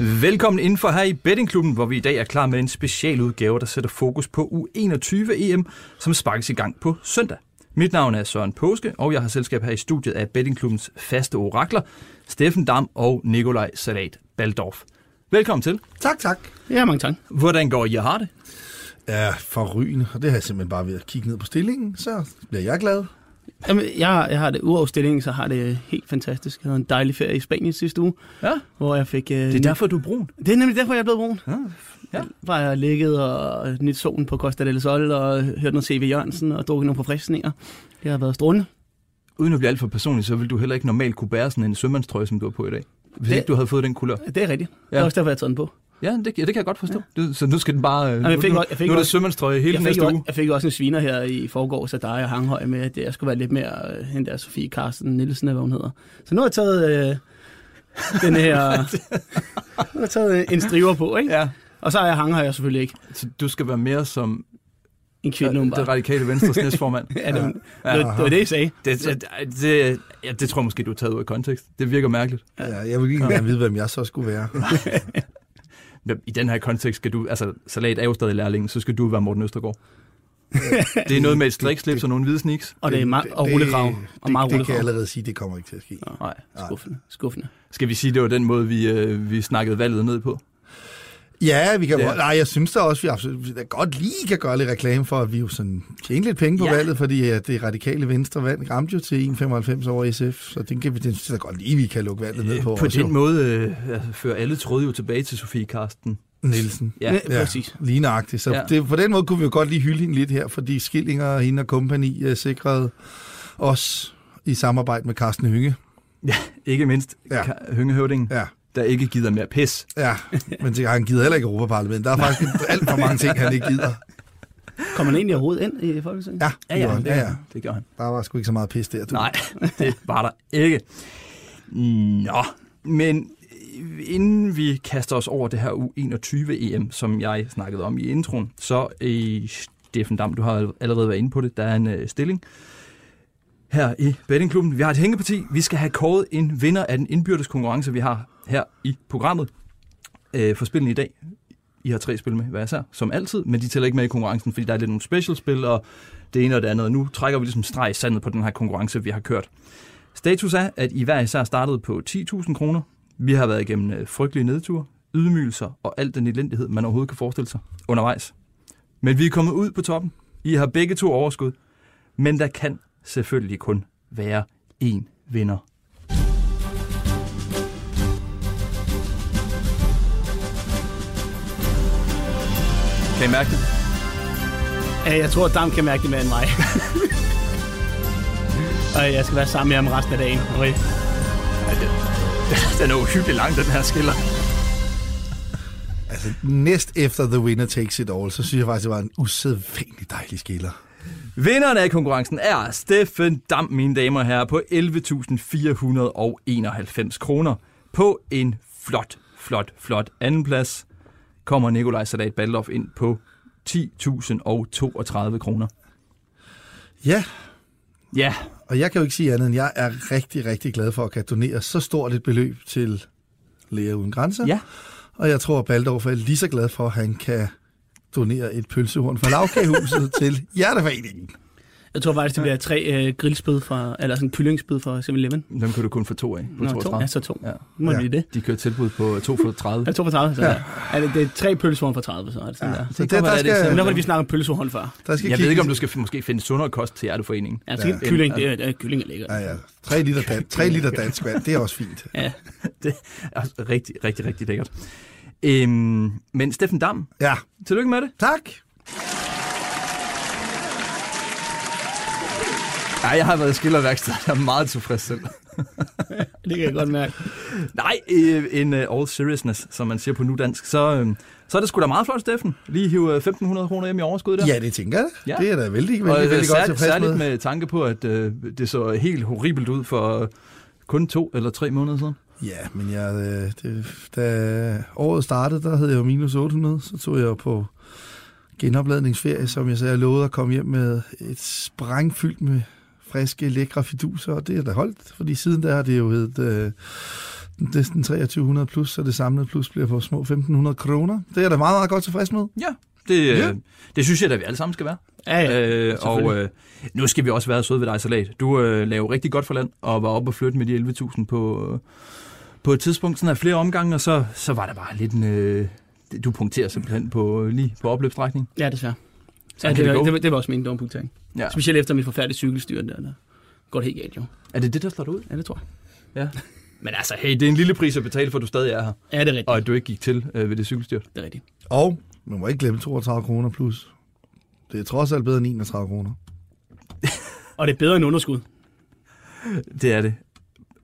Velkommen indenfor her i Bettingklubben, hvor vi i dag er klar med en specialudgave, der sætter fokus på U21-EM, som sparkes i gang på søndag. Mit navn er Søren Påske, og jeg har selskab her i studiet af Bettingklubbens faste orakler, Steffen Dam og Nikolaj Salat Baldorf. Velkommen til. Tak, tak. Ja, mange tak. Hvordan går I og har det? Ja, forrygende. Og det har jeg simpelthen bare ved at kigge ned på stillingen, så bliver jeg glad. Jamen, jeg, jeg har det stillingen, så har det helt fantastisk. Jeg havde en dejlig ferie i Spanien sidste uge, Ja, hvor jeg fik... Øh, det er derfor, du er brun. det er nemlig derfor, jeg er blevet brun. Ja, ja. Var jeg ligget og nyt solen på Costa del Sol og hørt noget C.V. Jørgensen og drukket nogle forfriskninger. Det har været strålende. Uden at blive alt for personlig, så vil du heller ikke normalt kunne bære sådan en sømandstrøje, som du har på i dag. Hvis Det- ikke du havde fået den kulør. Det er rigtigt. Ja. Det er også derfor, jeg har taget den på. Ja, det, ja, det kan jeg godt forstå. Ja. Så nu skal den bare... Jamen, jeg fik nu, jeg fik nu er også- sømandstrøje hele Jeg fik, næste jo, uge. jeg fik også en sviner her i forgårs af dig og Hanghøj med, at jeg skulle være lidt mere øh, hende der Sofie Carsten Nielsen, eller hvad hun hedder. Så nu har jeg taget øh, den her... nu har jeg taget en striver på, ikke? Ja, Og så har jeg Hanghøj jeg selvfølgelig ikke. så du skal være mere som En kvinde, ja, hun det radikale venstres næstformand. Ja, det, Ja. det, det var det, jeg sagde. Det, det, det, ja, det tror jeg måske, du har taget ud af kontekst. Det virker mærkeligt. Ja, jeg vil ikke engang vide, hvem jeg så skulle være. I den her kontekst skal du, altså Salat er jo stadig lærling, så skal du være Morten Østergaard. det er noget med et strikslips og nogle hvide sneaks. Og det er meget, og rullekrav. Og det, meget det kan jeg allerede sige, det kommer ikke til at ske. Nej. Skuffende. Skuffende. Skal vi sige, det var den måde, vi, øh, vi snakkede valget ned på? Ja, vi kan Ja. ja. Nej, jeg synes da også, vi absolut, vi godt lige kan gøre lidt reklame for, at vi jo sådan tjener lidt penge på Ja. ja. valget, fordi at det radikale venstre valg ramte jo til 1,95 over SF, så den kan vi den synes jeg godt lige, vi kan lukke valget ned på. på også, den jo. måde øh, altså, fører alle tråde jo tilbage til Sofie Karsten. Nielsen. Ja. Ja, ja. Præcis. Lige nøjagtigt. Så Ja. ja. det, på den måde kunne vi jo godt lige hylde hende lidt her, fordi Skillinger og hende og kompagni uh, sikrede os i samarbejde med Carsten Hynge. Ikke mindst Ja. Ka- Høngehøvdingen, Ja, der ikke gider mere pis. ja. men han gider heller ikke Europaparlamentet. Der er faktisk alt for mange ting, han ikke gider. Kommer han egentlig overhovedet ind i Folketinget? Ja, Ja, ja, det, ja, ja. det gør han. Der var sgu ikke så meget pis der. Du. Nej, det var der ikke. Nå, men inden vi kaster os over det her U21-EM, som jeg snakkede om i introen, så øh, Steffen Dam, du har allerede været inde på det, der er en øh, stilling her i bettingklubben. Vi har et hængeparti. Vi skal have kåret en vinder af den indbyrdes konkurrence, vi har her i programmet øh, for spillene i dag. I har tre spil med hver især, som altid, men de tæller ikke med i konkurrencen, fordi der er lidt nogle specialspil, og det ene og det andet. Og nu trækker vi ligesom streg i sandet på den her konkurrence, vi har kørt. Status er, at I hver især startede på 10.000 kroner. Vi har været igennem øh, frygtelige nedture, ydmygelser og alt den elendighed, man overhovedet kan forestille sig undervejs. Men vi er kommet ud på toppen. I har begge to overskud. Men der kan selvfølgelig kun være én vinder. Kan I mærke det? Ja, jeg tror, at Dam kan mærke det mere end mig. og jeg skal være sammen med ham resten af dagen. Okay. Den er uhyggeligt lang, den her skiller. Altså, næst efter The Winner Takes It All, så synes jeg faktisk, det var en usædvanlig dejlig skiller. Vinderen af konkurrencen er Steffen Dam, mine damer og herrer, på 11.491 kroner. På en flot, flot, flot andenplads kommer Nikolaj Sadat Baldorf ind på 10.032 kroner. Ja, Ja, og jeg kan jo ikke sige andet end, jeg er rigtig, rigtig glad for at kan donere så stort et beløb til Læger Uden Grænser. ja. Og jeg tror, at Baldorf er lige så glad for, at han kan donere et pølsehorn fra lavkagehuset til Hjerteforeningen. Jeg tror faktisk, det bliver tre øh, grillspyd fra, eller sådan en kyllingspyd fra 7-Eleven. Dem kan du kun få to af på Nå, to. 32. Ja, så to. Ja. Må Ja. det det. De kører tilbud på 2 for 30. Ja, to for 30, så ja. er det, det er tre pølsehorn for 30, så er det sådan ja. der. Så Det der, der det er skal, Men sådan. der vi snakke om pølsehorn før. der skal Jeg ved ikke, om kigges- du skal måske finde sundere kost til Hjerteforeningen. Ja, så Ja. ja. kylling, det er, det er, kylling er lækkert. Ja, ja. 3 liter, dan- 3 liter dansk vand, det er også fint. Ja. Det er rigtig, rigtig, rigtig lækkert. Øhm, men Steffen Dam, Ja, tillykke med det. tak. Ja, jeg har været i skillerværksted. Jeg er meget tilfreds selv. Det kan jeg godt mærke. Nej, øh, en uh, all seriousness, som man siger på nudansk. Så, øh, så er det sgu da meget flot, Steffen. Lige hive 1.500 kroner hjem i overskud der. Ja, det tænker jeg. Ja. Det er da vældig, vældig, og øh, vældig godt særligt, tilfreds særligt med. med tanke på, at øh, det så helt horribelt ud for øh, kun to eller tre måneder siden. Ja, men jeg, øh, det, da året startede, der havde jeg jo minus 800. Så tog jeg på genopladningsferie, som jeg sagde, jeg lovede at komme hjem med et sprængfyldt med friske, lækre fiduser, og det er da holdt, fordi siden der har det jo heddet øh, næsten 2300 plus, så det samlede plus bliver på små 1500 kroner. Det er da meget, meget godt tilfreds med. Ja, det, øh, Ja. det synes jeg da, vi alle sammen skal være. Ja, ja. Øh, og øh, nu skal vi også være søde ved dig, Salat. Du øh, lavede rigtig godt for land, og var oppe og flytte med de 11.000 på, øh, på et tidspunkt, sådan af flere omgange, og så, så var der bare lidt en... Øh, du punkterer simpelthen på, øh, lige på opløbsstrækning. Ja, desværre. Så Ja, det, det var, det, var- det var også min dumme punktering. Ja. Ja. Specielt efter mit forfærdelige cykelstyr der, der går det helt galt jo. Er det det, der slår dig ud? Ja, det tror jeg. Ja. Men altså, hey, det er en lille pris at betale for, at du stadig er her, Ja, det er rigtigt. og at du ikke gik til øh, ved det cykelstyrt. Det er rigtigt. Og man må ikke glemme 32 kroner plus. Det er trods alt bedre end 31 kroner. Og det er bedre end underskud. Det er det.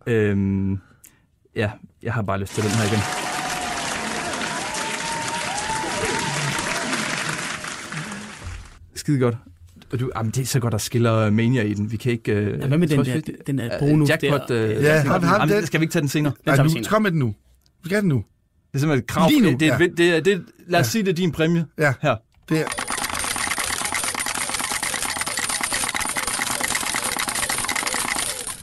Øhm, ja, jeg har bare lyst til den her igen. Skide godt. Og du, jamen, det er så godt, der skiller Mania i den. Vi kan ikke... Øh, Ja, hvad med den der, den der øh, bonus jackpot, der? Øh, Ja, har vi- har vi Jamen? Skal vi ikke tage den senere? Den Ej, tager vi nu, kom med den nu. Vi skal have den nu. Det er simpelthen et krav. Lige nu, det, det, er, ja. det, det, det, lad os sige, det er din præmie Ja, her. det er...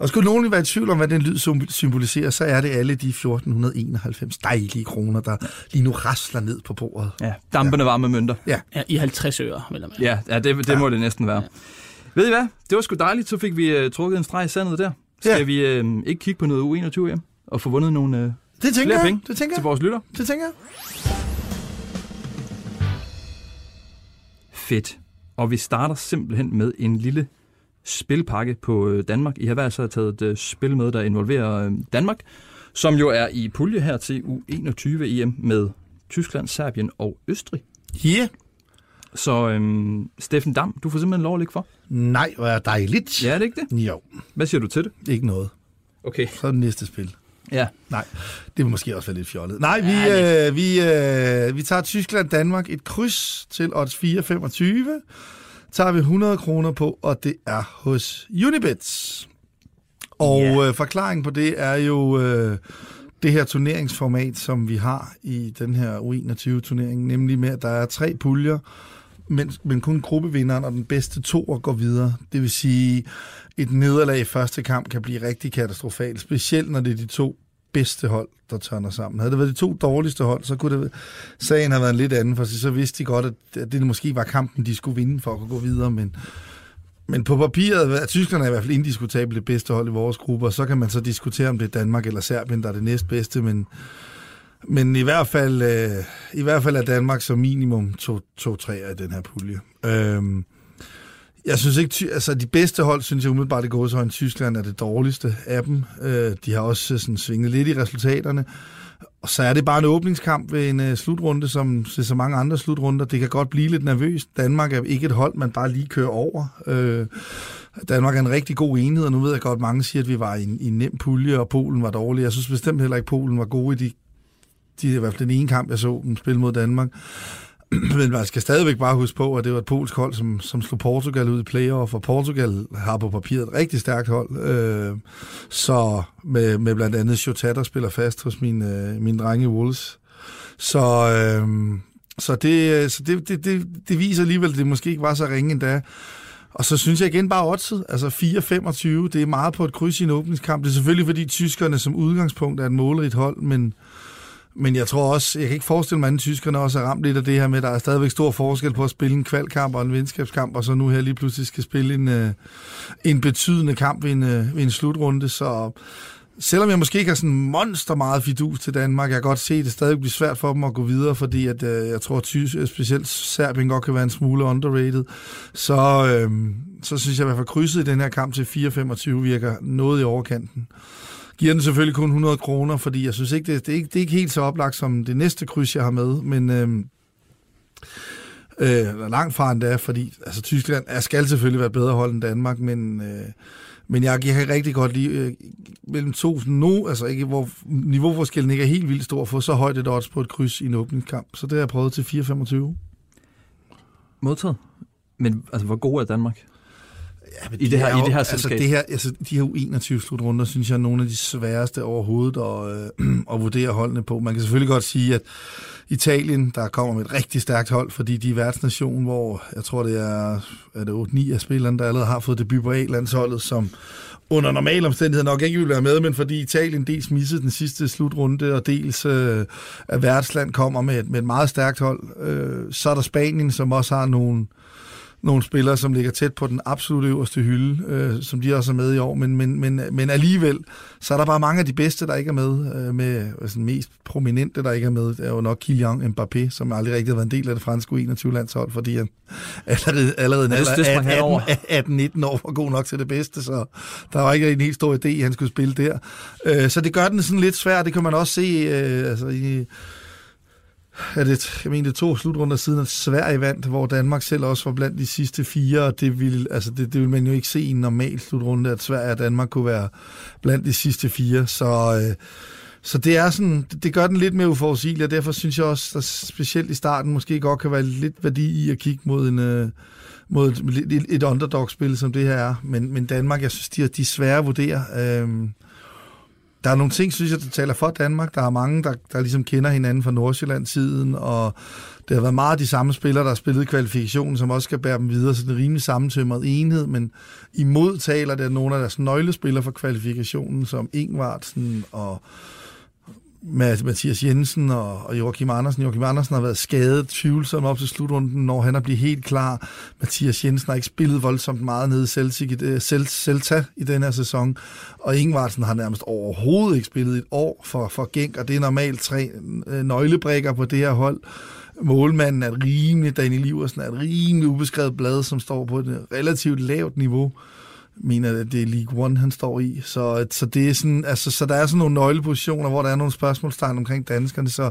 Og skulle nogen være i tvivl om, hvad den lyd sym- symboliserer, så er det alle de 1491 dejlige kroner, der lige nu rasler ned på bordet. Ja, dampende varme mønter. Ja, i 50 øre, vel at mærke. Ja, ja det, det må det næsten være. Ved I hvad? Det var sgu dejligt. Så fik vi uh, trukket en streg i sandet der. Skal Ja. vi uh, ikke kigge på noget U21 hjem? Og få vundet nogle uh, Det tænker flere jeg. penge Det tænker til jeg. vores lytter? Det tænker jeg. Fedt. Og vi starter simpelthen med en lille spilpakke på øh, Danmark. I har hver så taget et øh, spil med, der involverer øh, Danmark, som jo er i pulje her til U21 EM med Tyskland, Serbien og Østrig. Ja. Yeah. Så øhm, Steffen Dam, du får simpelthen lov at lægge for. Nej, hvor er dejligt. Ja, er det ikke det? Jo, Hvad siger du til det? ikke noget. Okay. Så er det næste spil. Ja. Nej, det vil måske også være lidt fjollet. Nej, vi, Ja, øh, vi, øh, vi tager Tyskland-Danmark et kryds til odds 4,25. Tager vi 100 kroner på, og det er hos Unibet. Og Ja. øh, forklaringen på det er jo øh, det her turneringsformat, som vi har i den her U21-turnering, nemlig med, at der er tre puljer, men, men kun gruppevinderen og den bedste to går videre. Det vil sige, et nederlag i første kamp kan blive rigtig katastrofalt, specielt når det er de to bedste hold, der tørner sammen. Havde det været de to dårligste hold, så kunne det, sagen have været en lidt anden, for så vidste de godt, at det måske var kampen, de skulle vinde for at kunne gå videre, men, men på papiret er tyskerne i hvert fald indiskutabelt det bedste hold i vores gruppe, og så kan man så diskutere, om det er Danmark eller Serbien, der er det næstbedste, men, men i hvert fald, øh, i hvert fald er Danmark som minimum to, to træer i den her pulje. Øhm, jeg synes ikke, ty- altså de bedste hold, synes jeg umiddelbart, det går så en Tyskland er det dårligste af dem. Øh, de har også øh, sådan svinget lidt i resultaterne. Og så er det bare en åbningskamp ved en øh, slutrunde, som til så mange andre slutrunder. Det kan godt blive lidt nervøst. Danmark er ikke et hold, man bare lige kører over. Øh, Danmark er en rigtig god enhed, og nu ved jeg godt, mange siger, at vi var i en, i en nem pulje, og Polen var dårlig. Jeg synes bestemt heller ikke, Polen var gode i de, de i hvert fald den ene kamp, jeg så dem spille mod Danmark. Men man skal stadigvæk bare huske på, at det var et polsk hold, som, som slog Portugal ud i playoff, og Portugal har på papiret et rigtig stærkt hold. Øh, så med, med blandt andet Chota, der spiller fast hos mine, øh, mine drenge i Wolves. Så, øh, så, det, så det, det, det, det viser alligevel, at det måske ikke var så ringe endda. Og så synes jeg igen bare oddset, altså 4-25, det er meget på et kryds i en åbningskamp. Det er selvfølgelig, fordi tyskerne som udgangspunkt er et målrigt hold, men, men jeg tror også, jeg kan ikke forestille mig, at tyskerne også er ramt lidt af det her med, at der er stadigvæk stor forskel på at spille en kvalkamp og en venskabskamp, og så nu her lige pludselig skal spille en, øh, en betydende kamp ved en, øh, ved en slutrunde. Så selvom jeg måske ikke har sådan monster meget fidus til Danmark, jeg kan godt se, at det stadig bliver svært for dem at gå videre, fordi at, øh, jeg tror, at øh, specielt Serbien godt kan være en smule underrated. Så, øh, så synes jeg i hvert fald, krydset i den her kamp til 4-25 virker noget i overkanten giver den selvfølgelig kun 100 kroner, fordi jeg synes ikke, det, det, er ikke, det er ikke helt så oplagt som det næste kryds, jeg har med, men, øhm, Øh, Øh, langt fra endda, fordi altså, Tyskland er, skal selvfølgelig være bedre hold end Danmark, men, øh, men jeg, jeg kan rigtig godt lide øh, mellem to nu, altså ikke, hvor niveauforskellen ikke er helt vildt stor, få så højt et odds på et kryds i en åbningskamp. Så det har jeg prøvet til 4,25. Modtaget. Men altså, hvor god er Danmark? Ja, men I de det her- er i det her altså, selskab. det her, altså, de her U21-slutrunder, synes jeg er nogle af de sværeste overhovedet at, øh, at vurdere holdene på. Man kan selvfølgelig godt sige, at Italien, der kommer med et rigtig stærkt hold, fordi de er værtsnation, hvor jeg tror, det er, er det 8-9 af spillerne, der allerede har fået debut på A-landsholdet, som under normale omstændigheder nok ikke vil være med, men fordi Italien dels missede den sidste slutrunde, og dels øh, at værtsland kommer med et, med et meget stærkt hold. Øh, så er der Spanien, som også har nogle, nogle spillere, som ligger tæt på den absolut øverste hylde, øh, som de også er med i år, men, men, men, men alligevel, så er der bare mange af de bedste, der ikke er med, øh, med altså, den mest prominente, der ikke er med, det er jo nok Kylian Mbappé, som aldrig rigtig har været en del af det franske U21-landshold, fordi han allerede, allerede en alder det sprang han over. af 18-19 år var god nok til det bedste, så der var ikke en helt stor idé, at han skulle spille der. Øh, så det gør den sådan lidt svær, det kan man også se øh, altså, i er det, jeg mener, det to slutrunder siden, at Sverige vandt, hvor Danmark selv også var blandt de sidste fire, og det vil, altså det, det vil man jo ikke se i en normal slutrunde, at Sverige og Danmark kunne være blandt de sidste fire, så, øh, så det er sådan, det, gør den lidt mere uforudsigelig, og derfor synes jeg også, at specielt i starten måske godt kan være lidt værdi i at kigge mod en, øh, mod et, et, et underdog-spil, som det her er. Men, men Danmark, jeg synes, de er, de er svære at vurdere. Øhm, der er nogle ting, synes jeg, der taler for Danmark. Der er mange, der, der ligesom kender hinanden fra Nordsjælland-tiden, og det har været meget de samme spillere, der har spillet i kvalifikationen, som også skal bære dem videre, så det er en rimelig sammentømret enhed, men imod taler det nogle af deres nøglespillere for kvalifikationen, som Ingvartsen og med Mathias Jensen og, og Joachim Andersen. Joachim Andersen har været skadet, tvivlsom op til slutrunden, når han er blevet helt klar. Mathias Jensen har ikke spillet voldsomt meget nede i Celtic, i øh, Cel- Celta i den her sæson, og Ingvartsen har nærmest overhovedet ikke spillet et år for, for Genk, og det er normalt tre øh, nøglebrikker på det her hold. Målmanden er rimelig, Daniel Iversen er et rimelig ubeskrevet blad, som står på et relativt lavt niveau mener, at det er League One, han står i. Så, øh, så, det er sådan, altså, så der er sådan nogle nøglepositioner, hvor der er nogle spørgsmålstegn omkring danskerne. Så,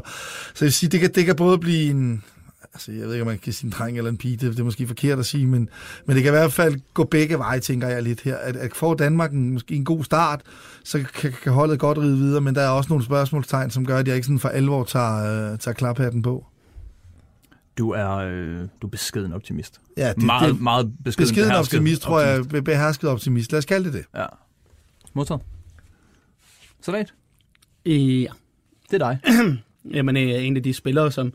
så jeg vil sige, det kan, det kan både blive en, altså jeg ved ikke, om man kan sige en dreng eller en pige, det, det er måske forkert at sige, men, men det kan i hvert fald gå begge veje, tænker jeg lidt her. At, at få Danmark en, måske en god start, så kan, kan holdet godt ride videre, men der er også nogle spørgsmålstegn, som gør, at jeg ikke sådan for alvor tager, øh, tager klaphatten på. Du er, øh, du er beskeden optimist. Ja, det, meget, det, meget beskeden, beskeden optimist, tror jeg, be- behersket optimist. Lad os kalde det det. Ja. Modtaget. Salat, Ja. det er dig. Jamen, øh, en af de spillere, som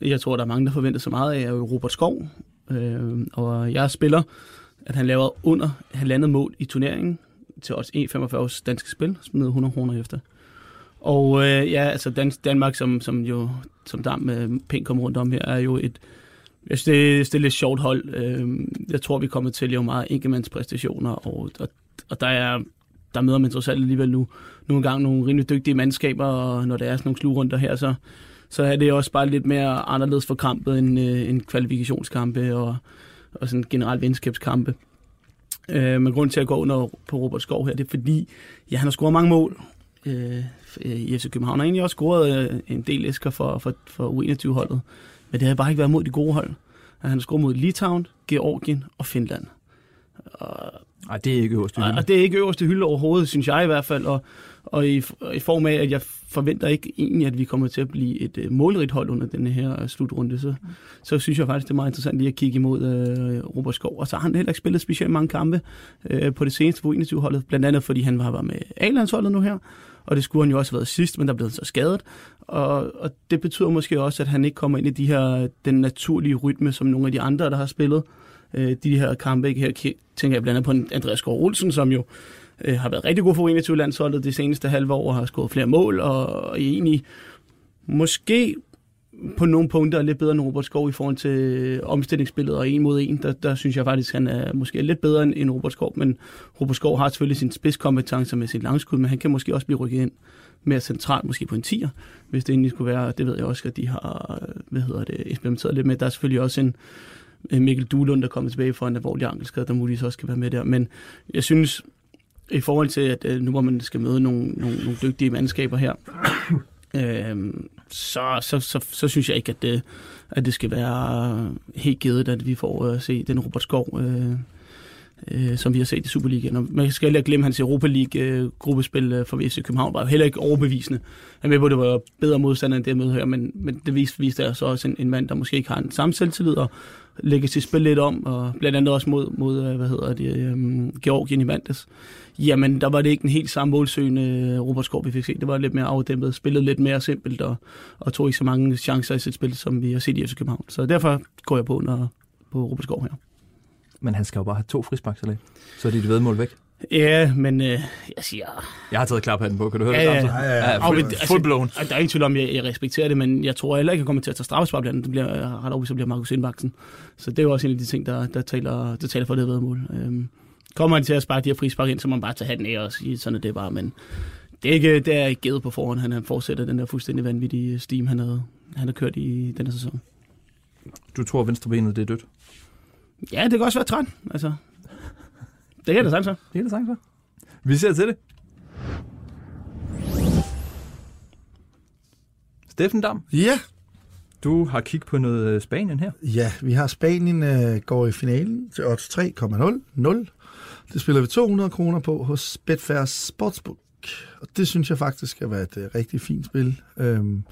jeg tror, der er mange, der forventer så meget af, er jo Robert Skov. Øh, og jeg spiller, at han laver under halvandet mål i turneringen til odds 1,45 danske spil, smider 100 kroner efter. Og øh, ja, altså Dan- Danmark, som, som jo som der med pænt kommer rundt om her, er jo et, jeg synes, det, det er et lidt sjovt hold. Øh, jeg tror, vi kommer til jo lave meget enkeltmandspræstationer, og, og, og der er der møder man trods alt alligevel nu nu en gang nogle rimelig dygtige mandskaber, og når der er sådan nogle slugrunder her, så, så er det også bare lidt mere anderledes for kampet end, øh, end kvalifikationskampe og, og sådan generelt venskabskampe. Øh, men grunden til at gå under på Robert Skov her, det er fordi, ja, han har scoret mange mål øh, i FC København. Har egentlig også scoret øh, en del æsker for, for, for U21-holdet, men det har bare ikke været mod de gode hold. Han scoret mod Litauen, Georgien og Finland. Og Nej, det er ikke øverst i og, og det er ikke øverste hylde overhovedet, synes jeg i hvert fald. Og, og i, i form af, at jeg forventer ikke egentlig, at vi kommer til at blive et uh, målrigt hold under den her uh, slutrunde, så, så synes jeg faktisk, det er meget interessant lige at kigge imod uh, Robert Skov. Og så har han heller ikke spillet specielt mange kampe uh, på det seneste på 21-holdet, blandt andet fordi han var, var med A-landsholdet nu her. Og det skulle han jo også have været sidst, men der blev han så skadet. Og, og det betyder måske også, at han ikke kommer ind i de her, den naturlige rytme, som nogle af de andre, der har spillet øh, de her kampe. Ikke? Her tænker jeg blandt andet på Andreas Gård Olsen, som jo øh, har været rigtig god for 21-landsholdet det seneste halve år, og har skåret flere mål, og, og egentlig måske på nogle punkter lidt bedre end Robert Skov i forhold til omstillingsspillet og en mod en. Der, der synes jeg faktisk, han er måske lidt bedre end, end Robert Skov, men Robert Skov har selvfølgelig sin spidskompetencer med sin langskud, men han kan måske også blive rykket ind mere centralt, måske på en 10'er, hvis det egentlig skulle være. Det ved jeg også, at de har hvad hedder det, eksperimenteret lidt med. Der er selvfølgelig også en, Mikkel Duhlund, der kommer tilbage fra en alvorlig ankelskade, der muligvis også skal være med der. Men jeg synes, i forhold til, at øh, nu hvor man skal møde nogle, nogle, nogle dygtige mandskaber her, øh, så, så, så, så synes jeg ikke, at det, at det skal være helt givet, at vi får at se den Robert Skov, øh, øh, som vi har set i Superligaen. Og man skal heller ikke glemme, hans Europa League-gruppespil øh, øh, for FC København var jo heller ikke overbevisende. Jeg med på, det var bedre modstander end det, jeg mødte her, men, men det viste, viste altså også en, en mand, der måske ikke har en samme selvtillid, og lægger sit spil lidt om, og blandt andet også mod, mod øh, hvad hedder det, øhm, Georgien i mandags. Jamen, der var det ikke en helt samme målsøgende øh, Robert Skov, vi fik se. Det var lidt mere afdæmpet, spillet lidt mere simpelt, og, og tog ikke så mange chancer i sit spil, som vi har set i FC København. Så derfor går jeg på, når, på Robert Skov her. Men han skal jo bare have to frisparksalæg, så er de et vedmål væk. Ja, men øh, jeg siger... Jeg har taget klaphatten på, kan du høre Ja, det? ja. Samson? Ja, ja, ja. fuld, Altså, full blown. Der er ingen tvivl om, jeg, jeg respekterer det, men jeg tror heller ikke, jeg kommer til at tage straffespark blandt. Det bliver jeg er ret overbevist, så bliver Markus Indvaksen. Så det er jo også en af de ting, der, der, taler, der taler for det vedmål. Øhm, kommer han til at sparke de her frispark ind, så må man bare tage hatten af og sige, sådan er det bare. Men det er ikke, det er ikke givet på forhånd. Han, han fortsætter den der fuldstændig vanvittige steam, han havde, han har kørt i denne sæson. Du tror, at venstrebenet det er dødt? Ja, det kan også være træn. Altså, det kan det sagtens være. Det er det sagt så. Vi ser til det. Steffen Dam, Ja, du har kigget på noget øh, Spanien her. ja vi har Spanien øh, går i finalen til odds 3,0. 0. Det spiller vi 200 kroner på hos Betfair Sportsbook. Og det synes jeg faktisk skal være et øh, rigtig fint spil. Øhm,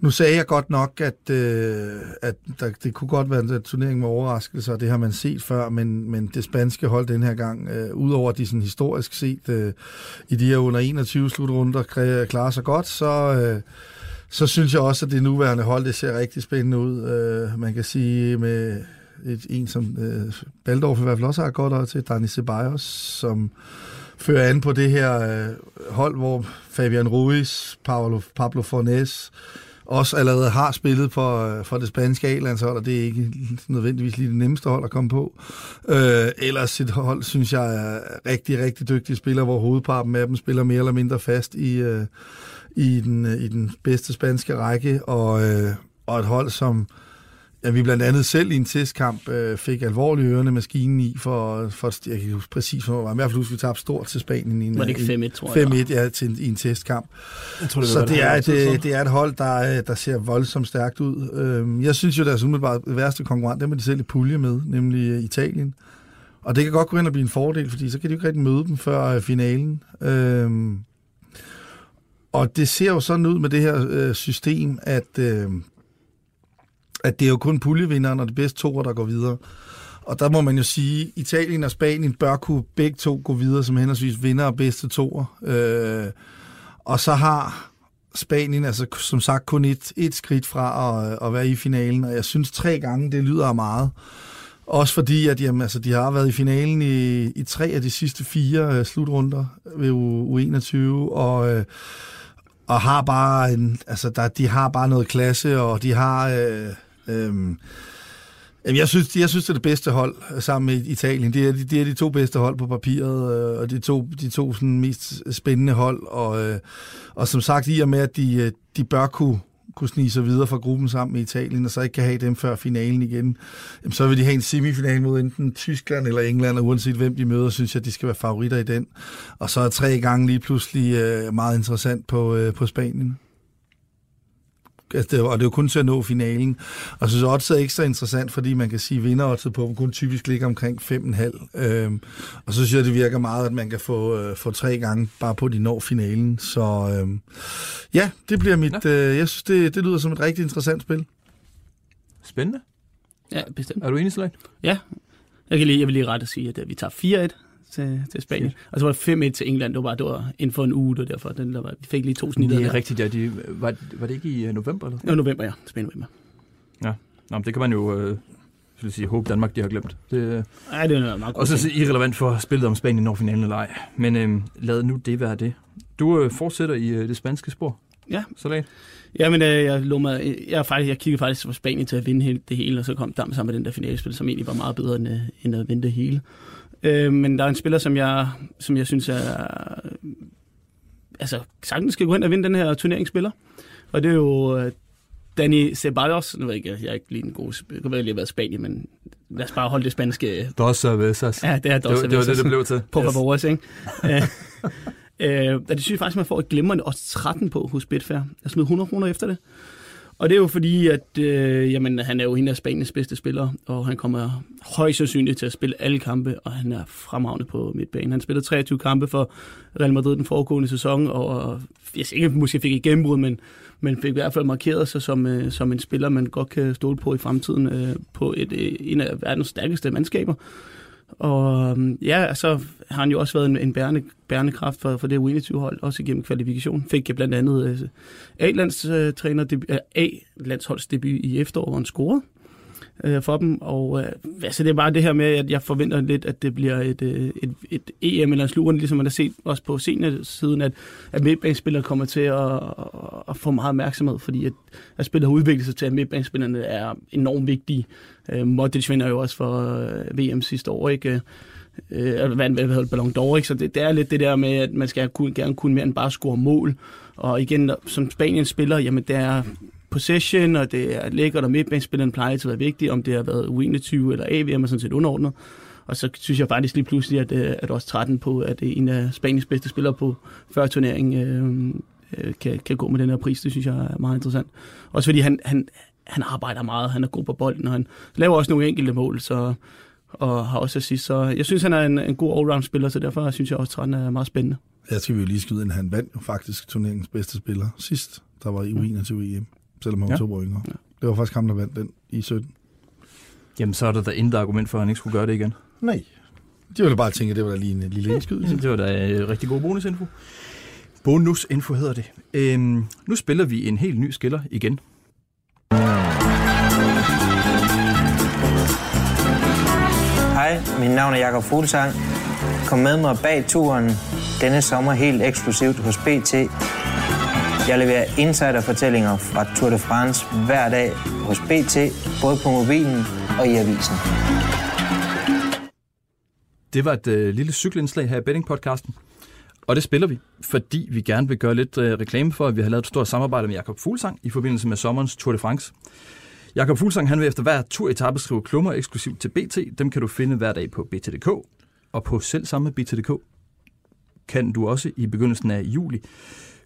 nu sagde jeg godt nok, at, øh, at der, det kunne godt være en turnering med overraskelser, og det har man set før, men, men det spanske hold den her gang, øh, udover at de sådan historisk set øh, i de her under 21 slutrunder klarer sig godt, så... Øh, så synes jeg også, at det nuværende hold, det ser rigtig spændende ud. Øh, man kan sige med et, en, som øh, Baldorf i hvert fald også har godt øje til, Dani Ceballos, som fører an på det her øh, hold, hvor Fabian Ruiz, Pablo, Pablo Fornes også allerede har spillet for, øh, for det spanske A-landshold, og det er ikke nødvendigvis lige det nemmeste hold at komme på. Øh, ellers sit hold, synes jeg, er rigtig, rigtig dygtige spillere, hvor hovedparten af dem spiller mere eller mindre fast i, øh, i, den, øh, i den bedste spanske række, og, øh, og et hold, som ja, vi blandt andet selv i en testkamp øh, fik alvorlige ørerne maskinen i, for, for jeg kan ikke huske præcis, hvor det var, i hvert fald huske, vi tabte stort til Spanien i en, Var det ikke 5-1, tror jeg? 5-1 ja, til, en- i en testkamp. Jeg tror, Så det er, et, øh, det er et hold, der, øh, der ser voldsomt stærkt ud. Øhm, Jeg synes jo, deres umiddelbart værste konkurrent, dem er de selv i pulje med, nemlig øh, Italien. Og det kan godt gå ind og blive en fordel, fordi så kan de jo ikke rigtig møde dem før finalen. Øhm, Og det ser jo sådan ud med det her øh, system, at, øh, at det er jo kun puljevinderen og de bedste toer, der går videre. Og der må man jo sige, at Italien og Spanien bør kunne begge to gå videre som henholdsvis vinder og bedste toer. Øh, og så har Spanien altså som sagt kun et, et skridt fra at, at være i finalen, og jeg synes tre gange, det lyder meget. Også fordi, at jamen, altså, de har været i finalen i, i tre af de sidste fire øh, slutrunder ved U, U21, og, øh, og har bare en, altså, der, de har bare noget klasse, og de har... Øh, Øhm, jeg synes, jeg synes, det er det bedste hold sammen med Italien. Det er, de, det er de to bedste hold på papiret, øh, og de to, de to sådan, mest spændende hold. Og, øh, og som sagt, i og med, at de, øh, de bør kunne, kunne snige sig videre fra gruppen sammen med Italien, og så ikke kan have dem før finalen igen, jamen, så vil de have en semifinal mod enten Tyskland eller England, og uanset hvem de møder, synes jeg, de skal være favoritter i den. Og så er tre gange lige pludselig øh, meget interessant på, øh, på Spanien. Altså, det, og det er jo kun til at nå finalen. Og jeg synes også, det er ekstra interessant, fordi man kan sige, at vinderoddset på dem kun typisk ligger omkring 5,5. Øhm, og så synes jeg, det virker meget, at man kan få, øh, få tre gange, bare på, at de når finalen. Så øhm, ja, det bliver mit... Øh, jeg synes, det, det lyder som et rigtig interessant spil. Spændende. Ja, bestemt. Er du enig, Slag? Ja. Jeg, kan lige, jeg vil lige ret at sige, at øh, vi tager 4-1 til, til Spanien. Og så var det 5-1 til England. Det var bare det var inden for en uge, det var derfor. Den, der var, vi fik lige to snitter Det er der. rigtigt, ja. De, var, var det ikke i øh, november? Eller? Var november, ja. Spanien november. Nå, men det kan man jo øh, så vil sige, håbe Danmark, de har glemt. Det, Ja, det er meget og så irrelevant for spillet om Spanien når finalen eller ej. Men øh, lad nu det være det. Du øh, fortsætter i øh, det spanske spor. Ja. Salat. Ja, men øh, jeg, lå mig, jeg, faktisk, jeg kiggede faktisk på Spanien til at vinde hele, det hele, og så kom Dam sammen med den der finalespil, som egentlig var meget bedre end, øh, end at vinde det hele. Øh, men der er en spiller, som jeg, som jeg synes er... Altså, sagtens skal gå hen og vinde den her turneringsspiller. Og det er jo øh, Danny Ceballos. Nu ved jeg ikke, jeg er ikke lige en god... Jeg kan vel lige været Spanien, men lad os bare holde det spanske... Dos cervezas. Ja, det er det, var, det var det, det blev til. På yes. favores, ikke? Øh, Øh, det synes jeg faktisk, man får et glimrende også 13 på hos Betfair. Jeg smed 100 kroner efter det. Og det er jo fordi, at øh, jamen, han er jo en af Spaniens bedste spillere, og han kommer højst sandsynligt til at spille alle kampe, og han er fremragende på midtbanen. Han spillede 23 kampe for Real Madrid den foregående sæson, og jeg ikke, måske fik et gennembrud, men, men fik i hvert fald markeret sig som, øh, som en spiller, man godt kan stole på i fremtiden øh, på et, øh, en af verdens stærkeste mandskaber. Og øhm, ja, så har han jo også været en, en bærende, bærende kraft for, for det U21-hold, også igennem kvalifikation. Fik jeg blandt andet øh, A-landstræner, øh, A-landsholdsdebut i efteråret, hvor han scorede øh, for dem. Og øh, altså, det er bare det her med, at jeg forventer lidt, at det bliver et, øh, et, et EM eller en sluren, ligesom man har set også på siden, at, at midtbanespillere kommer til at, at, at få meget opmærksomhed, fordi at, at spillet har udviklet sig til, at midtbanespillerne er enormt vigtige. Øh, Modric vinder jo også for øh, VM sidste år, ikke? Øh, hvad hedder Ballon d'Or, ikke? Så det, det, er lidt det der med, at man skal kunne, gerne kunne mere end bare score mål. Og igen, som Spaniens spiller, jamen det er possession, og det er lækkert, og midtbanespilleren plejer til at være vigtig, om det har været U21 eller AVM, er sådan set underordnet. Og så synes jeg faktisk lige pludselig, at, øh, at også 13 på, at det en af Spaniens bedste spillere på før turneringen øh, øh, kan, kan gå med den her pris. Det synes jeg er meget interessant. Også fordi han, han, han arbejder meget, han er god på bolden, og han laver også nogle enkelte mål, så, og har også assist. Så jeg synes, han er en, en god allround-spiller, så derfor synes jeg også, at 13 er meget spændende. Jeg skal vi jo lige skyde ind, han vandt jo faktisk turneringens bedste spiller sidst, der var i U21 EM selvom han var ja. to år yngre. Ja. Det var faktisk ham, der vandt den i 17. Jamen, så er der da intet argument for, at han ikke skulle gøre det igen. Nej. De ville bare tænke, at det var da lige en lille indskydelse. Ja, det var da en rigtig god bonusinfo. Bonusinfo hedder det. Øhm, nu spiller vi en helt ny skiller igen. Hej, mit navn er Jakob Fuglsang. Kom med mig bag turen denne sommer helt eksklusivt hos BT jeg leverer insiderfortællinger fra Tour de France hver dag hos BT, både på mobilen og i avisen. Det var et øh, lille cykelindslag her i Betting-podcasten. Og det spiller vi, fordi vi gerne vil gøre lidt øh, reklame for, at vi har lavet et stort samarbejde med Jakob Fuglsang i forbindelse med sommerens Tour de France. Jakob Fuglsang han vil efter hver tur etape skrive klummer eksklusivt til BT. Dem kan du finde hver dag på BT.dk. Og på selv samme BT.dk kan du også i begyndelsen af juli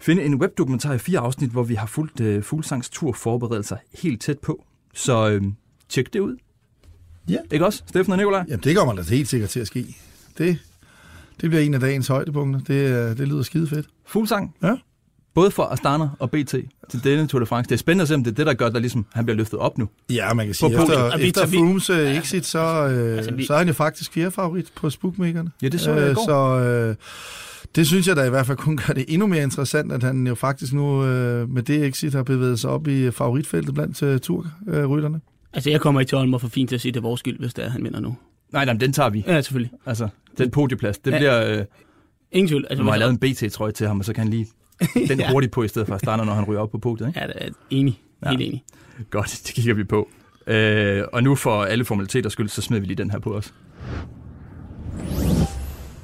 finde en webdokumentar i fire afsnit, hvor vi har fulgt uh, Fuglsangs tur forberedelser helt tæt på. Så uh, tjek det ud. Ja. Ikke også, Steffen og Nikolaj? Jamen, det kommer da helt sikkert til at ske. Det, det bliver en af dagens højdepunkter. Det, det lyder skide fedt. Fuglsang? Ja. Både for Astana og BT til denne Tour de France. Det er spændende at se, om det er det, der gør, at ligesom, han bliver løftet op nu. Ja, man kan sige, på efter, efter, efter Froomes uh, exit, så, uh, altså, vi... så er han jo faktisk fjerde favorit på spookmakerne. Ja, det så jeg i går. Så, uh, det synes jeg da i hvert fald kun gør det endnu mere interessant, at han jo faktisk nu øh, med det exit har bevæget sig op i favoritfeltet blandt øh, turrytterne. Altså, jeg kommer ikke til at holde mig for fint til at sige, at det er vores skyld, hvis det er, han vinder nu. Nej, nej, den tager vi. Ja, selvfølgelig. Altså, den podieplads, det ja. bliver... Øh, Ingen tvivl. Altså, må have lavet en BT-trøje til ham, og så kan han lige den ja. hurtigt på, i stedet for at starte, når han ryger op på podiet. Ikke? Ja, det er enig. Ja. Helt enig. Godt, det kigger vi på. Øh, og nu for alle formaliteter skyld, så smider vi lige den her på os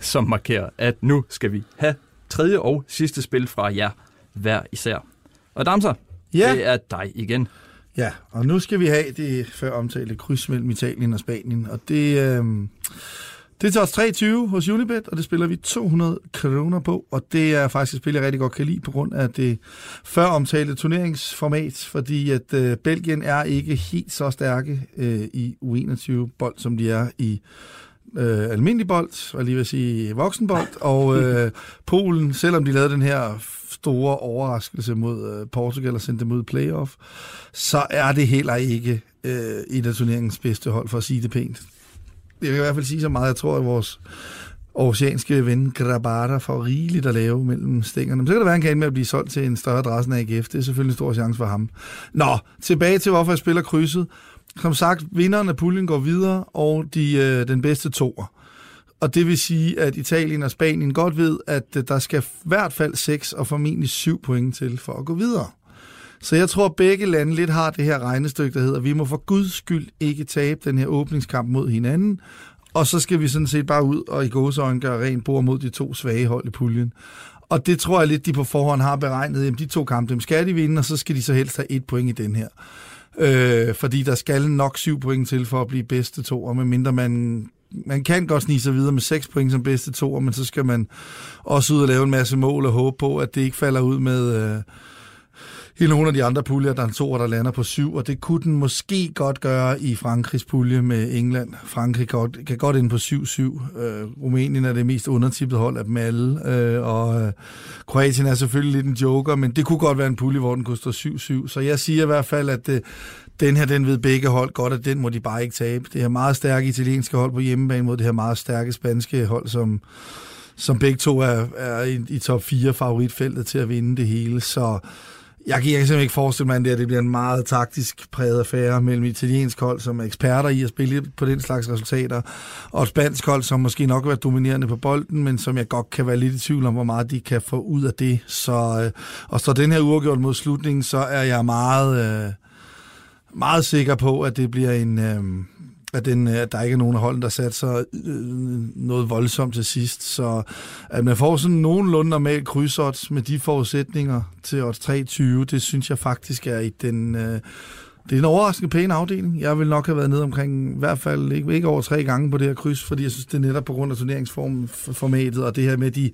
som markerer, at nu skal vi have tredje og sidste spil fra jer hver især. Og Damser, ja. det er dig igen. Ja, og nu skal vi have det før omtalte kryds mellem Italien og Spanien, og det, øh, det tager os 23 hos Unibet, og det spiller vi 200 kroner på, og det er faktisk et spil, jeg rigtig godt kan lide på grund af det før omtalte turneringsformat, fordi at øh, Belgien er ikke helt så stærke øh, i U21-bold, som de er i øh, almindelig bold, og lige vil sige voksenbold, og øh, Polen, selvom de lavede den her store overraskelse mod øh, Portugal og sendte dem ud playoff, så er det heller ikke øh, et af turneringens bedste hold, for at sige det pænt. Jeg kan i hvert fald sige så meget, jeg tror, at vores oceanske ven Grabata får rigeligt at lave mellem stængerne. Men så kan det være, at han kan med at blive solgt til en større adresse end AGF. Det er selvfølgelig en stor chance for ham. Nå, tilbage til, hvorfor jeg spiller krydset. Som sagt, vinderen af puljen går videre, og de, øh, den bedste toer. Og det vil sige, at Italien og Spanien godt ved, at øh, der skal i hvert fald 6 og formentlig 7 point til for at gå videre. Så jeg tror, at begge lande lidt har det her regnestykke, der hedder, at vi må for guds skyld ikke tabe den her åbningskamp mod hinanden, og så skal vi sådan set bare ud og i gåseøjne gøre rent bord mod de to svage hold i puljen. Og det tror jeg lidt, de på forhånd har beregnet. Jamen, de to kampe, dem skal de vinde, og så skal de så helst have et point i den her. Øh, fordi der skal nok syv point til for at blive bedste to, og medmindre man man kan godt snige sig videre med 6 point som bedste to, men så skal man også ud og lave en masse mål og håbe på, at det ikke falder ud med... Øh, i nogle af de andre puljer, der er en to, der lander på syv, og det kunne den måske godt gøre i Frankrigs pulje med England. Frankrig kan godt, kan godt ind på 7-7. Øh, Rumænien er det mest undertippede hold af dem alle, øh, og øh, Kroatien er selvfølgelig lidt en joker, men det kunne godt være en pulje, hvor den kunne stå 7-7. Så jeg siger i hvert fald, at øh, den her, den ved begge hold godt, at den må de bare ikke tabe. Det her meget stærke italienske hold på hjemmebane mod det her meget stærke spanske hold, som som begge to er, er i, i top 4 favoritfeltet til at vinde det hele. Så jeg kan, jeg kan simpelthen ikke forestille mig, at det bliver en meget taktisk præget affære mellem italiensk hold, som er eksperter i at spille på den slags resultater, og et spansk hold, som måske nok har været dominerende på bolden, men som jeg godt kan være lidt i tvivl om, hvor meget de kan få ud af det. Så, øh, og så den her uafgjort mod slutningen, så er jeg meget, øh, meget sikker på, at det bliver en... Øh, at, den, øh, at der ikke er nogen af holdene, der satser øh, noget voldsomt til sidst. Så at man får sådan nogenlunde normal krydsodds med de forudsætninger til odds 23, det synes jeg faktisk er i den... Øh, det er en overraskende pæn afdeling. Jeg vil nok have været nede omkring, i hvert fald ikke, ikke over tre gange på det her kryds, fordi jeg synes, det er netop på grund af turneringsformatet, og det her med de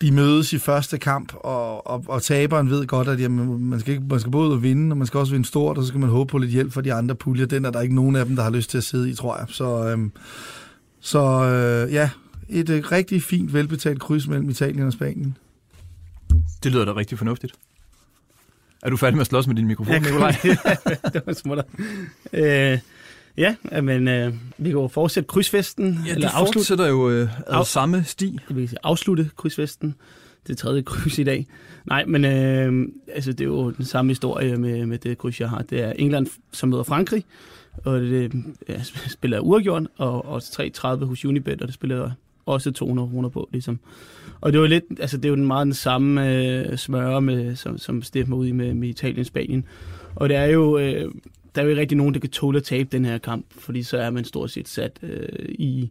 de mødes i første kamp, og, og, og taberen ved godt, at jamen, man, skal ikke, man skal både vinde, og man skal også vinde stort, og så skal man håbe på lidt hjælp fra de andre puljer. Den er der ikke nogen af dem, der har lyst til at sidde i, tror jeg. Så, øhm, så øh, ja, et øh, rigtig fint, velbetalt kryds mellem Italien og Spanien. Det lyder da rigtig fornuftigt. Er du færdig med at slås med din mikrofon, Nikolaj? det var smutter. Øh, Ja, men øh, vi kan jo fortsætte krydsfesten. Ja, eller afslutte. fortsætter jo øh, af samme sti. Jeg vil sige, afslutte krydsfesten. Det tredje kryds i dag. Nej, men øh, altså, det er jo den samme historie med, med det kryds, jeg har. Det er England, som møder Frankrig, og det ja, spiller uafgjort, og, og 3.30 hos Unibet, og det spiller også 200 kroner på, ligesom. Og det var lidt, altså det er jo den meget den samme øh, smøre, med, som, som Steffen ud i med, med Italien Spanien. Og det er jo, øh, der er jo ikke rigtig nogen, der kan tåle at tabe den her kamp, fordi så er man stort set sat øh, i,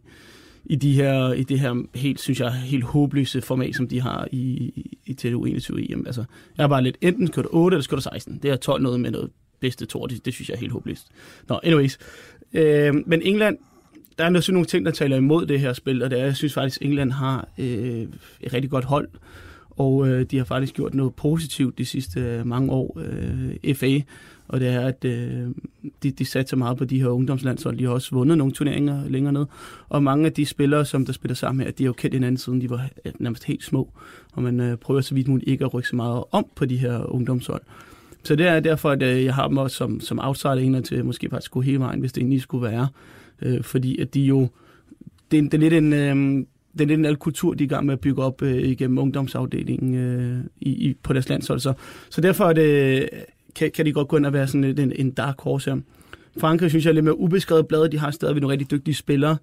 i, de her, i det her helt, synes jeg, helt håbløse format, som de har i, i TDU 21 EM. Altså, jeg er bare lidt, enten kørt 8 eller kørt 16. Det er 12 noget med noget bedste tor, det, det synes jeg er helt håbløst. Nå, anyways. Øh, men England, der er også nogle ting, der taler imod det her spil, og det er, jeg synes faktisk, England har øh, et rigtig godt hold, og øh, de har faktisk gjort noget positivt de sidste øh, mange år. Øh, FA og det er, at øh, de, de satser meget på de her ungdomslandshold. De har også vundet nogle turneringer længere ned. Og mange af de spillere, som der spiller sammen her, de har jo kendt hinanden siden de var nærmest helt små. Og man øh, prøver så vidt muligt ikke at rykke så meget om på de her ungdomshold. Så det er derfor, at øh, jeg har dem også som, som outsider en til måske faktisk gå hele vejen, hvis det egentlig skulle være. Øh, fordi at de jo... Det, det er lidt en... Øh, den, den der kultur, de er i gang med at bygge op øh, igennem ungdomsafdelingen øh, i, i, på deres landshold. Så, så derfor er det, øh, kan, kan de godt gå ind og være sådan en, en dark horse her. Frankrig synes jeg er lidt mere ubeskrevet blad. De har stadigvæk nogle rigtig dygtige spillere.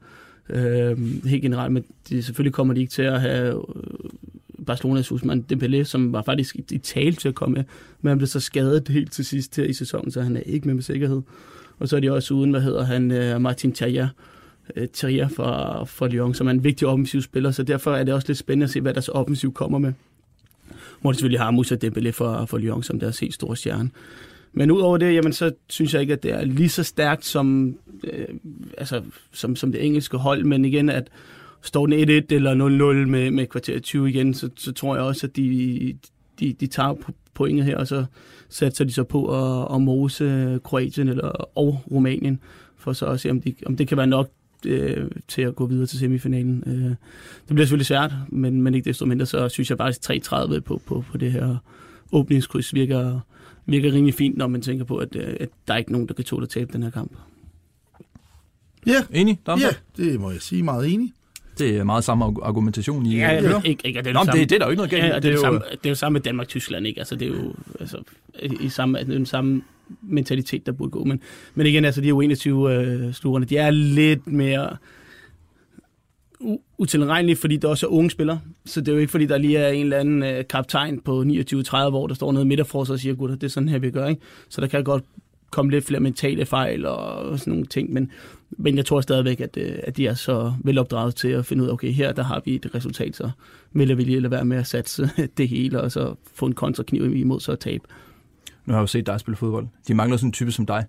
Øh, helt generelt, men de, selvfølgelig kommer de ikke til at have øh, Barcelonas husmand Dembélé, som var faktisk i, i tale til at komme med, men han blev så skadet helt til sidst her i sæsonen, så han er ikke med med sikkerhed. Og så er de også uden, hvad hedder han, øh, Martin Thayer, øh, Øh, Thayer for, for Lyon, som er en vigtig offensiv spiller, så derfor er det også lidt spændende at se, hvad deres offensiv kommer med hvor de selvfølgelig har Moussa Dembélé for, for Lyon som deres helt store stjerne. Men udover det, jamen, så synes jeg ikke, at det er lige så stærkt som, øh, altså, som, som det engelske hold, men igen, at står den 1-1 eller 0-0 med, med kvarter 20 igen, så, så tror jeg også, at de, de, de tager pointet her, og så satser de så på at, at mose Kroatien eller, og Rumænien, for så at se, om, de, om det kan være nok øh, til at gå videre til semifinalen. Øh, det bliver selvfølgelig svært, men, men ikke desto mindre, så synes jeg faktisk 3.30 på, på, på det her åbningskryds virker, virker rimelig fint, når man tænker på, at, øh, at der er ikke nogen, der kan tåle at tabe den her kamp. Ja, enig, ja, det må jeg sige meget enig. Det er meget samme argumentation i... Ja, ja, ja. Ikke, ikke, det, er Nå, det, det, er der jo ikke noget galt ja, det, er det, er jo samme, det er jo samme med Danmark-Tyskland, ikke? Altså, det er jo altså, i samme, den samme mentalitet, der burde gå. Men, men igen, altså, de her 21 øh, slugerne, de er lidt mere utilregnelige, fordi der også er unge spillere. Så det er jo ikke, fordi der lige er en eller anden øh, kaptajn på 29-30 år, der står nede midt sig og siger, gutter, det er sådan her, vi gør. Ikke? Så der kan godt komme lidt flere mentale fejl og sådan nogle ting, men, men jeg tror stadigvæk, at, øh, at de er så velopdraget til at finde ud af, okay, her der har vi et resultat, så vil vi lige lade være med at satse det hele, og så få en kontrakniv imod så at tabe. Nu har jeg jo set dig spille fodbold. De mangler sådan en type som dig,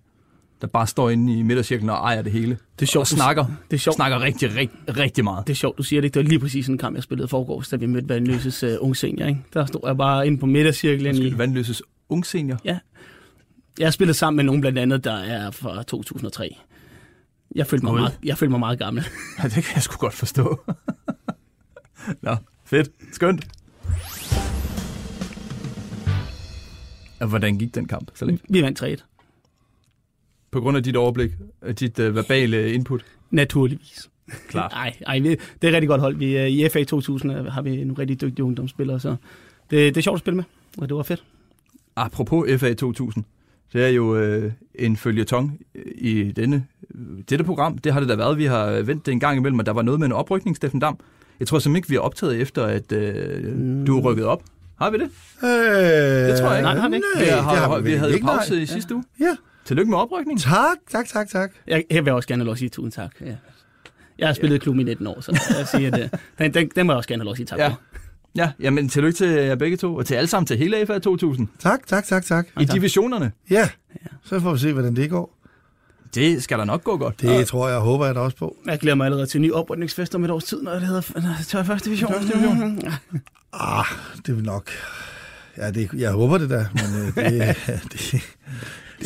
der bare står inde i midtercirklen og ejer det hele. Det er sjovt, Og snakker, det er sjovt. snakker rigtig, rigtig, rigtig meget. Det er sjovt, du siger det. Det var lige præcis sådan en kamp, jeg spillede i forgårs, da vi mødte Vandløses uh, unge senior. Ikke? Der stod jeg bare inde på midtercirklen. I, Vandløses ung senior. jeg har spillet sammen med nogen blandt andet, der er fra 2003. Jeg følte mig, meget, jeg følte mig meget gammel. Ja, det kan jeg sgu godt forstå. Nå, fedt. Skønt. Og hvordan gik den kamp? Så lidt? Vi vandt 3-1. På grund af dit overblik, og dit uh, verbale input. Naturligvis. Klart. Nej, ej, det er et rigtig godt hold. Vi, øh, I FA 2000 øh, har vi nogle rigtig dygtige ungdomsspillere, så det, det er sjovt at spille med, og det var fedt. Apropos FA 2000, det er jo øh, en følgetong i denne, øh, dette program. Det har det da været. Vi har vendt det en gang imellem, og der var noget med en oprykning, Steffen Dam. Jeg tror simpelthen ikke, vi har optaget efter, at øh, Mm. du er rykket op. Har vi det? Øh, Det tror jeg ikke. Nej, har vi ikke. Nej, vi, det har, har vi, vi havde jo ikke, nej. pause i sidste uge. Ja. Tillykke med oprykning. Tak, tak, tak, tak. Jeg, jeg vil også gerne have lov at sige tusind tak. Ja. Jeg har spillet i klubben i 19 år, så jeg siger, at, den, den, den må jeg også gerne have lov at sige tak Ja. for. Ja, jamen tillykke til jer begge to, og til alle sammen til hele AFA 2000 Tak, tak, tak, tak. i divisionerne. Ja, så får vi se, hvordan det går. Det skal der nok gå godt. Det tror jeg, håber jeg da også på. Jeg glæder mig allerede til en ny oprydningsfest om et års tid, når det hedder når det tager første division. Første division. Ah, det vil nok... Ja, det, jeg håber det da, men øh, det, det,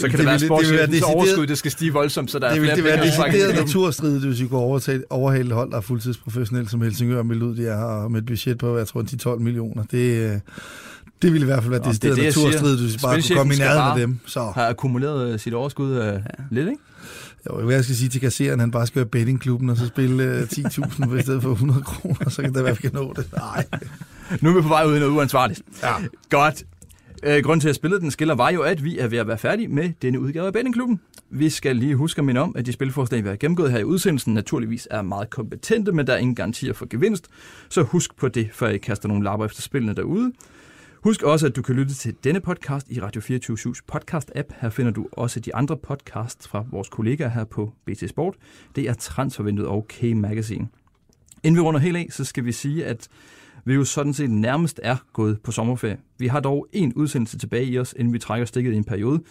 Så kan det, være det være decideret- overskud, det skal stige voldsomt, så der det er flere det være penge at trække decideret i naturstridigt, hvis vi kunne overtage, overhale et hold, der er fuldtidsprofessionelt, som Helsingør meldt ud, de er, med et budget på, jeg tror, 10-12 millioner. Det, øh, det ville i hvert fald være Nå, det det, siger. naturstridigt, hvis vi bare kunne komme i nærheden af dem. Så Har akkumuleret øh, sit overskud øh, lidt, ikke? jo, jeg skal sige til kasseren, han bare skal være bettingklubben, og så spille øh, 10.000 i stedet for 100 kroner, så kan det være, at vi kan nå det. Nej. Nu er vi på vej ud i noget uansvarligt. Ja. Godt. Øh, grunden til, at jeg spillede den skiller, var jo, at vi er ved at være færdige med denne udgave af Bettingklubben. Vi skal lige huske at minde om, at de spilforslag, vi har gennemgået her i udsendelsen, naturligvis er meget kompetente, men der er ingen garantier for gevinst. Så husk på det, før I kaster nogle lapper efter spillene derude. Husk også, at du kan lytte til denne podcast i Radio 24-7's podcast-app. Her finder du også de andre podcasts fra vores kollegaer her på BT Sport. Det er Transfervinduet og K-Magazine. Inden vi runder helt af, så skal vi sige, at vi jo sådan set nærmest er gået på sommerferie. Vi har dog en udsendelse tilbage i os, inden vi trækker stikket i en periode.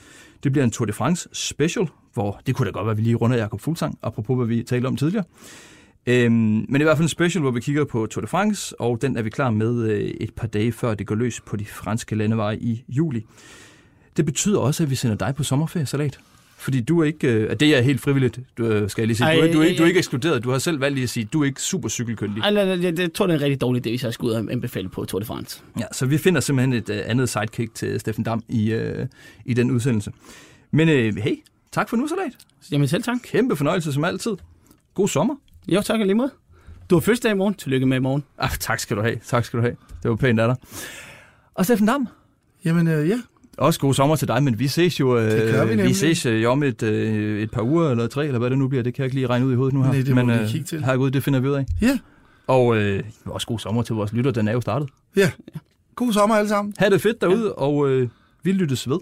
Det bliver en Tour de France special, hvor det kunne da godt være, at vi lige runder Jakob Fuglsang, apropos hvad vi talte om tidligere. Øhm, men i hvert fald en special, hvor vi kigger på Tour de France, og den er vi klar med øh, et par dage før det går løs på de franske landeveje i juli. Det betyder også, at vi sender dig på sommerferie, Salat. Fordi du er ikke, øh, det er helt frivilligt, du, øh, skal jeg lige sige. Du, er- Ej, du, er, ikke- du er ej, ikke ekskluderet. Du har selv valgt lige at sige, at du er ikke super cykelkyndig. Ej, jeg, jeg, jeg tror, det er en rigtig dårlig idé, hvis jeg skulle ud og anbefale på Tour de France. Ja, så vi finder simpelthen et uh, andet sidekick til Steffen Dam i, uh, i den udsendelse. Men uh, hey, tak for nu, Salat. Jamen selv tak. Kæmpe fornøjelse som altid. God sommer. Jo, tak lige måde. Du har fødselsdag i morgen. Tillykke med i morgen. Ah, tak skal du have. Tak skal du have. Det var pænt af dig. Og Steffen Dam, Jamen, øh, ja. Også god sommer til dig, men vi ses jo øh, vi vi ses øh, om et, øh, et par uger eller tre, eller hvad det nu bliver. Det kan jeg ikke lige regne ud i hovedet nu her. Nej, det må men vi kigge til. herregud, det finder vi ud af. Ja. Og øh, også god sommer til vores lytter. Den er jo startet. Ja. God sommer alle sammen. Ha' det fedt derude, ja. og øh, vi lyttes ved.